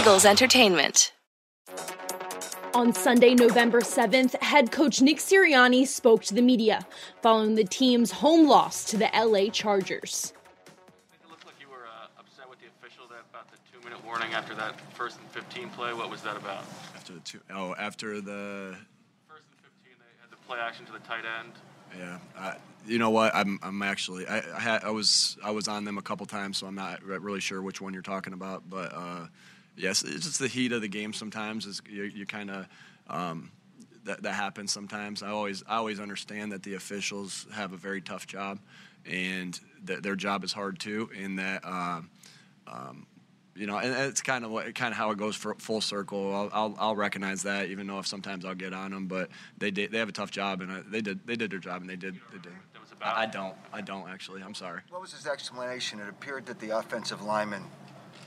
Eagles Entertainment. On Sunday, November 7th, head coach Nick Sirianni spoke to the media following the team's home loss to the LA Chargers. It looked like you were uh, upset with the official that about the two-minute warning after that first and 15 play. What was that about? After the two, oh, after the, First and 15, they had the play action to the tight end. yeah. I, you know what? I'm, I'm actually, I, I, had, I was, I was on them a couple times, so I'm not really sure which one you're talking about. But uh, yes, it's just the heat of the game. Sometimes is you, you kind of. Um, that, that happens sometimes. I always I always understand that the officials have a very tough job, and that their job is hard too. In that, uh, um, you know, and it's kind of what kind of how it goes for full circle. I'll, I'll, I'll recognize that, even though if sometimes I'll get on them, but they did they have a tough job, and I, they did they did their job, and they did they did. That was about. I, I don't I don't actually. I'm sorry. What was his explanation? It appeared that the offensive lineman,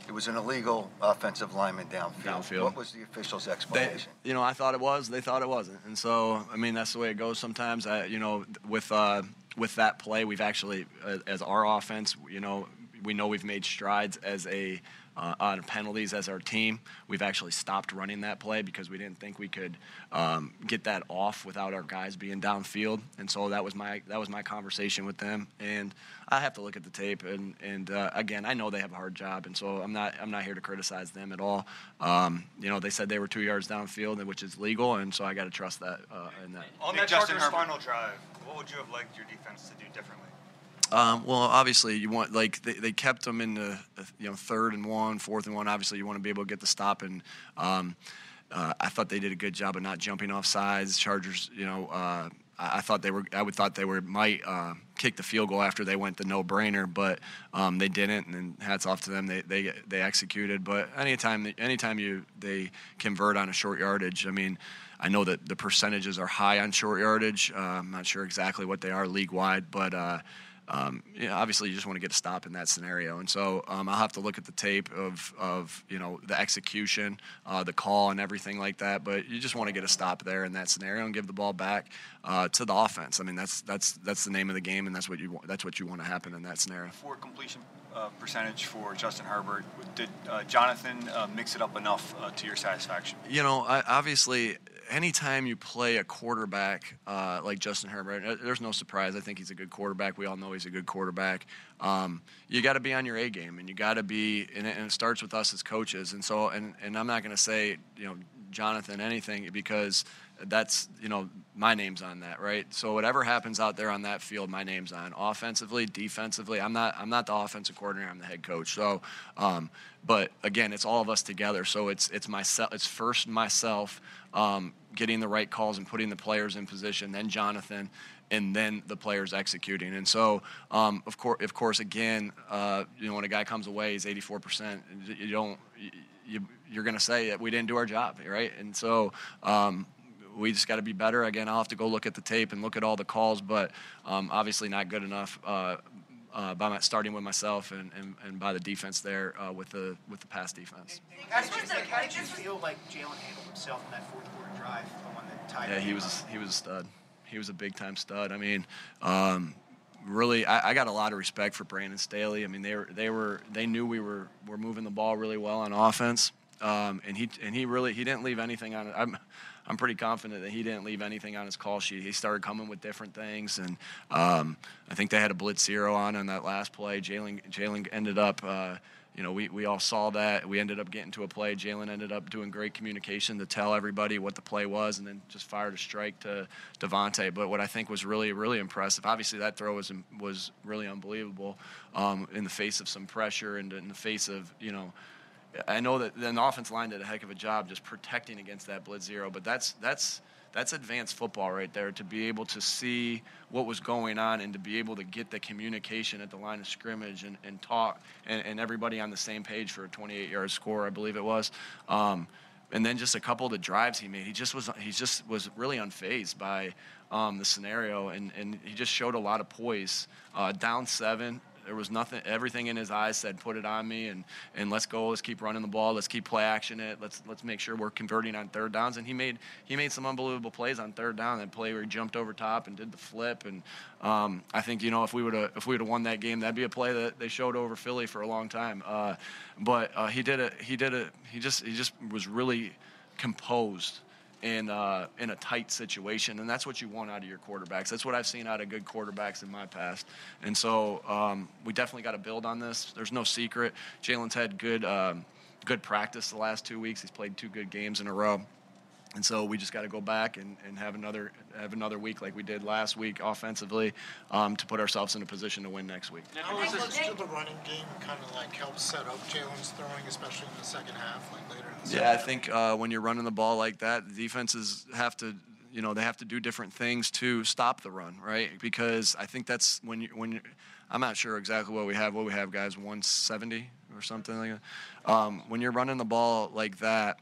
it was an illegal offensive lineman downfield. Downfield. What was the official's They, explanation? you know, I thought it was. They thought it wasn't, and so I mean that's the way it goes sometimes. I, you know, with uh, with that play, we've actually, uh, as our offense, you know, we know we've made strides as a uh, on penalties as our team. We've actually stopped running that play because we didn't think we could um, get that off without our guys being downfield, and so that was my that was my conversation with them. And I have to look at the tape, and and uh, again, I know they have a hard job, and so I'm not I'm not here to criticize them at all. Um, you know, they said they were two yards downfield, which is legal, and so I got to trust that uh, in that. On that Justin Chargers Herbert. final drive, what would you have liked your defense to do differently? Um, well, obviously, you want like they, they kept them in the you know third and one, fourth and one. Obviously, you want to be able to get the stop, and um, uh, I thought they did a good job of not jumping off sides. Chargers, you know, uh, I, I thought they were. I would thought they were might uh, kick the field goal after they went the no brainer, but um, they didn't. And hats off to them. They they they executed. But anytime anytime you they convert on a short yardage, I mean. I know that the percentages are high on short yardage. Uh, I'm not sure exactly what they are league wide, but uh, um, you know, obviously you just want to get a stop in that scenario. And so um, I'll have to look at the tape of, of you know the execution, uh, the call, and everything like that. But you just want to get a stop there in that scenario and give the ball back uh, to the offense. I mean that's that's that's the name of the game, and that's what you want, that's what you want to happen in that scenario. For completion uh, percentage for Justin Herbert, did uh, Jonathan uh, mix it up enough uh, to your satisfaction? You know, I, obviously, anytime you play a quarterback uh, like Justin Herbert, uh, there's no surprise. I think he's a good quarterback. We all know he's a good quarterback. Um, you got to be on your A game, and you got to be, and it, and it starts with us as coaches. And so, and, and I'm not going to say, you know, Jonathan anything because that's you know my name's on that right so whatever happens out there on that field my name's on offensively defensively i'm not i'm not the offensive coordinator i'm the head coach so um, but again it's all of us together so it's it's myself it's first myself um, getting the right calls and putting the players in position then jonathan and then the players executing. And so, um, of course, of course, again, uh, you know, when a guy comes away, he's 84%. You don't, you, you're going to say that we didn't do our job, right? And so. Um, we just got to be better. Again, I'll have to go look at the tape and look at all the calls, but um, obviously not good enough uh, uh, by my, starting with myself and, and, and by the defense there uh, with the with the pass defense. How did you, like, how did you feel like Jalen handled himself in that fourth quarter drive, the one that tied Yeah, he was he was a stud. He was a big time stud. I mean, um, really, I, I got a lot of respect for Brandon Staley. I mean, they were they were they knew we were were moving the ball really well on offense, um, and he and he really he didn't leave anything on it. I'm I'm pretty confident that he didn't leave anything on his call sheet. He started coming with different things, and um, I think they had a blitz zero on on that last play. Jalen Jalen ended up. Uh, you know, we, we all saw that. We ended up getting to a play. Jalen ended up doing great communication to tell everybody what the play was and then just fired a strike to DeVonta. But what I think was really, really impressive, obviously that throw was, was really unbelievable um, in the face of some pressure and in the face of, you know, I know that the offense line did a heck of a job just protecting against that blitz zero, but that's that's that's advanced football right there to be able to see what was going on and to be able to get the communication at the line of scrimmage and, and talk and, and everybody on the same page for a 28 yard score, I believe it was. Um, and then just a couple of the drives he made, he just was he just was really unfazed by um, the scenario, and, and he just showed a lot of poise. Uh, down seven, There was nothing. Everything in his eyes said, "Put it on me," and and let's go. Let's keep running the ball. Let's keep play action it. Let's let's make sure we're converting on third downs. And he made he made some unbelievable plays on third down. That play where he jumped over top and did the flip. And um, I think you know if we would have if we would have won that game, that'd be a play that they showed over Philly for a long time. Uh, but uh, he did it. He did it. He just he just was really composed in uh, in a tight situation, and that's what you want out of your quarterbacks. That's what I've seen out of good quarterbacks in my past, and so um, we definitely got to build on this. There's no secret. Jalen's had good um, good practice the last two weeks. He's played two good games in a row. And so we just got to go back and, and have another have another week like we did last week offensively um, to put ourselves in a position to win next week. How much did the running game kind of like help set up Jalen's throwing, especially in the second half, like later in the Yeah, I think uh, when you're running the ball like that, defenses have to you know they have to do different things to stop the run, right? Because I think that's when you when you I'm not sure exactly what we have. What we have, guys, 170 or something like that. Um, when you're running the ball like that.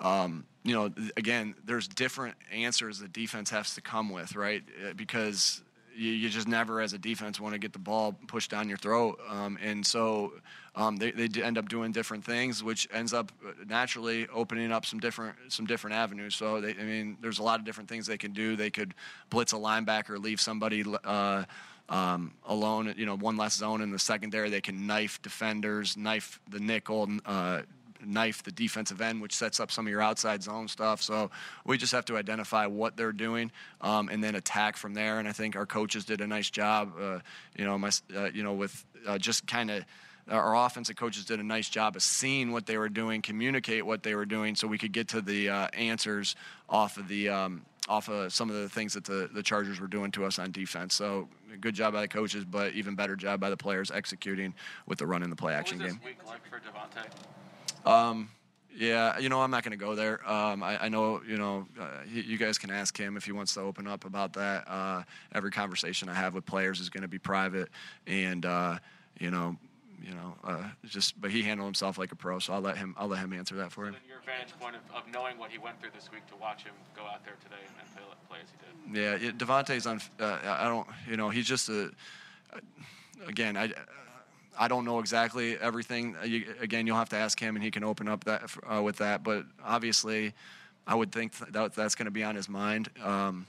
Um, you know, again, there's different answers the defense has to come with, right? Uh, because you, you just never, as a defense, want to get the ball pushed down your throat. Um, and so um, they, they end up doing different things, which ends up uh, naturally opening up some different some different avenues. So they, I mean, there's a lot of different things they can do. They could blitz a linebacker, leave somebody. Uh, um, alone, you know, one less zone in the secondary. They can knife defenders, knife the nickel, uh, knife the defensive end, which sets up some of your outside zone stuff. So we just have to identify what they're doing um, and then attack from there. And I think our coaches did a nice job. Uh, you know, my, uh, you know, with uh, just kind of our offensive coaches did a nice job of seeing what they were doing, communicate what they were doing, so we could get to the uh, answers off of the um, off of some of the things that the, the Chargers were doing to us on defense. So good job by the coaches, but even better job by the players executing with the run in the play action what was game. week like for DeVonta? Um, yeah, you know, I'm not going to go there. Um, I, I, know, you know, uh, he, you guys can ask him if he wants to open up about that. Uh, every conversation I have with players is going to be private, and uh, you know, you know, uh, just. But he handled himself like a pro, so I'll let him. I'll let him answer that for him. your vantage point of, of knowing what he went through this week to watch him go out there today and, play, play as he did. Yeah, it, DeVonta's on. Uh, I don't. You know, he's just a. Again, I. I don't know exactly everything. Uh, You, again, you'll have to ask him, and he can open up that uh, with that. But obviously, I would think that that's going to be on his mind. Um,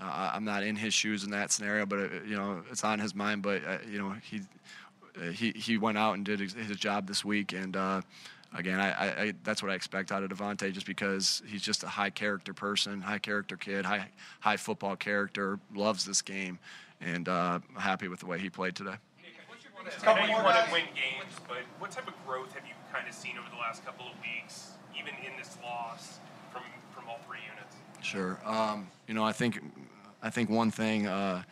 uh, I'm not in his shoes in that scenario, but uh, you know, it's on his mind. But uh, you know, he uh, he he went out and did his, job this week, and again, I, I, that's what I expect out of DeVonta, just because he's just a high character person, high character kid, high high football character, loves this game, and happy with the way he played today. I know you want to win games, but what type of growth have you kind of seen over the last couple of weeks, even in this loss, from from all three units? Sure. Um, you know, I think I think one thing uh,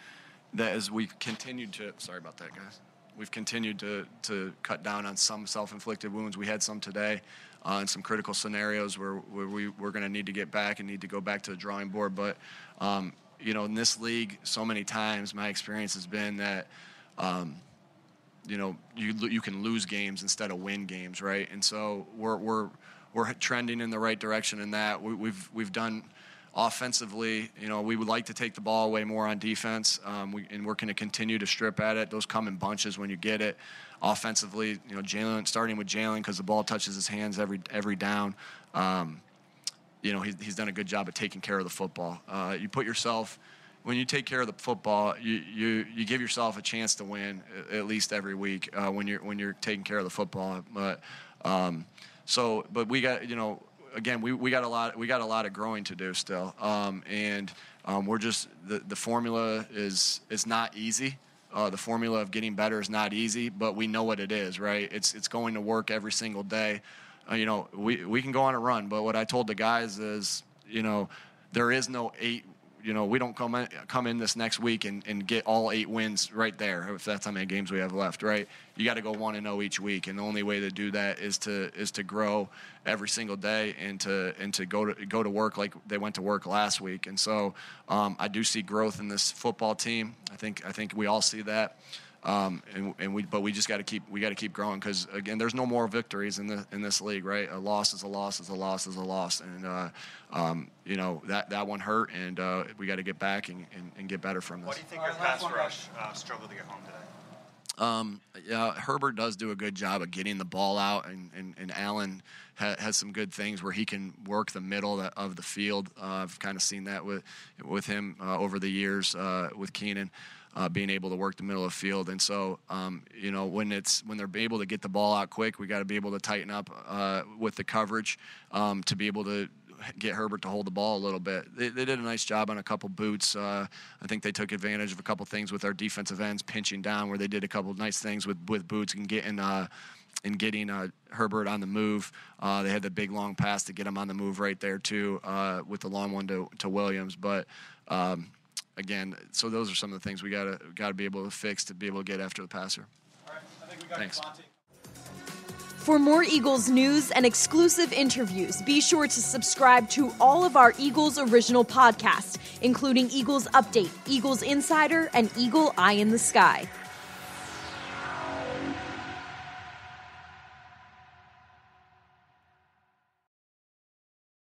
that as we continued to sorry about that, guys. We've continued to to cut down on some self-inflicted wounds. We had some today. Uh, in some critical scenarios where, where we, we're going to need to get back and need to go back to the drawing board. But, um, you know, in this league, so many times my experience has been that um, you know you you can lose games instead of win games, right? And so we're we're we're trending in the right direction in that. We, we've we've done offensively. You know, we would like to take the ball away more on defense, um, we, and we're going to continue to strip at it. Those come in bunches when you get it. Offensively, you know, Jalen starting with Jalen because the ball touches his hands every every down. Um, you know, he's, he's done a good job of taking care of the football. Uh, you put yourself when you take care of the football, you, you, you give yourself a chance to win at least every week uh, when you're when you're taking care of the football. But um, so, but we got you know again we, we got a lot we got a lot of growing to do still, um, and um, we're just the, the formula is is not easy. Uh, the formula of getting better is not easy, but we know what it is, right? It's it's going to work every single day. Uh, you know, we we can go on a run, but what I told the guys is, you know, there is no eight you know, we don't come in, come in this next week and, and get all eight wins right there. If that's how many games we have left, right? You got to go one and zero each week, and the only way to do that is to is to grow every single day and to and to go to go to work like they went to work last week. And so um, I do see growth in this football team. I think I think we all see that. Um, and, and we, but we just got to keep we got to keep growing because again, there's no more victories in the in this league, right? A loss is a loss is a loss is a loss, and uh, um, you know that that one hurt, and uh, we got to get back and, and, and, get better from this. What do you think your pass rush uh, struggled to get home today? Um, yeah, Herbert does do a good job of getting the ball out, and and, and Allen ha- has some good things where he can work the middle of the field. Uh, I've kind of seen that with with him uh, over the years uh, with Keenan. Uh, being able to work the middle of the field, and so um, you know when it's when they're able to get the ball out quick, we got to be able to tighten up uh, with the coverage um, to be able to get Herbert to hold the ball a little bit. They, they did a nice job on a couple boots. Uh, I think they took advantage of a couple things with our defensive ends pinching down, where they did a couple nice things with with boots and getting. Uh, and getting uh, Herbert on the move, uh, they had the big long pass to get him on the move right there too, uh, with the long one to, to Williams. But um, again, so those are some of the things we gotta gotta be able to fix to be able to get after the passer. All right, I think we got Thanks. DeVonta. For more Eagles news and exclusive interviews, be sure to subscribe to all of our Eagles original podcasts, including Eagles Update, Eagles Insider, and Eagle Eye in the Sky.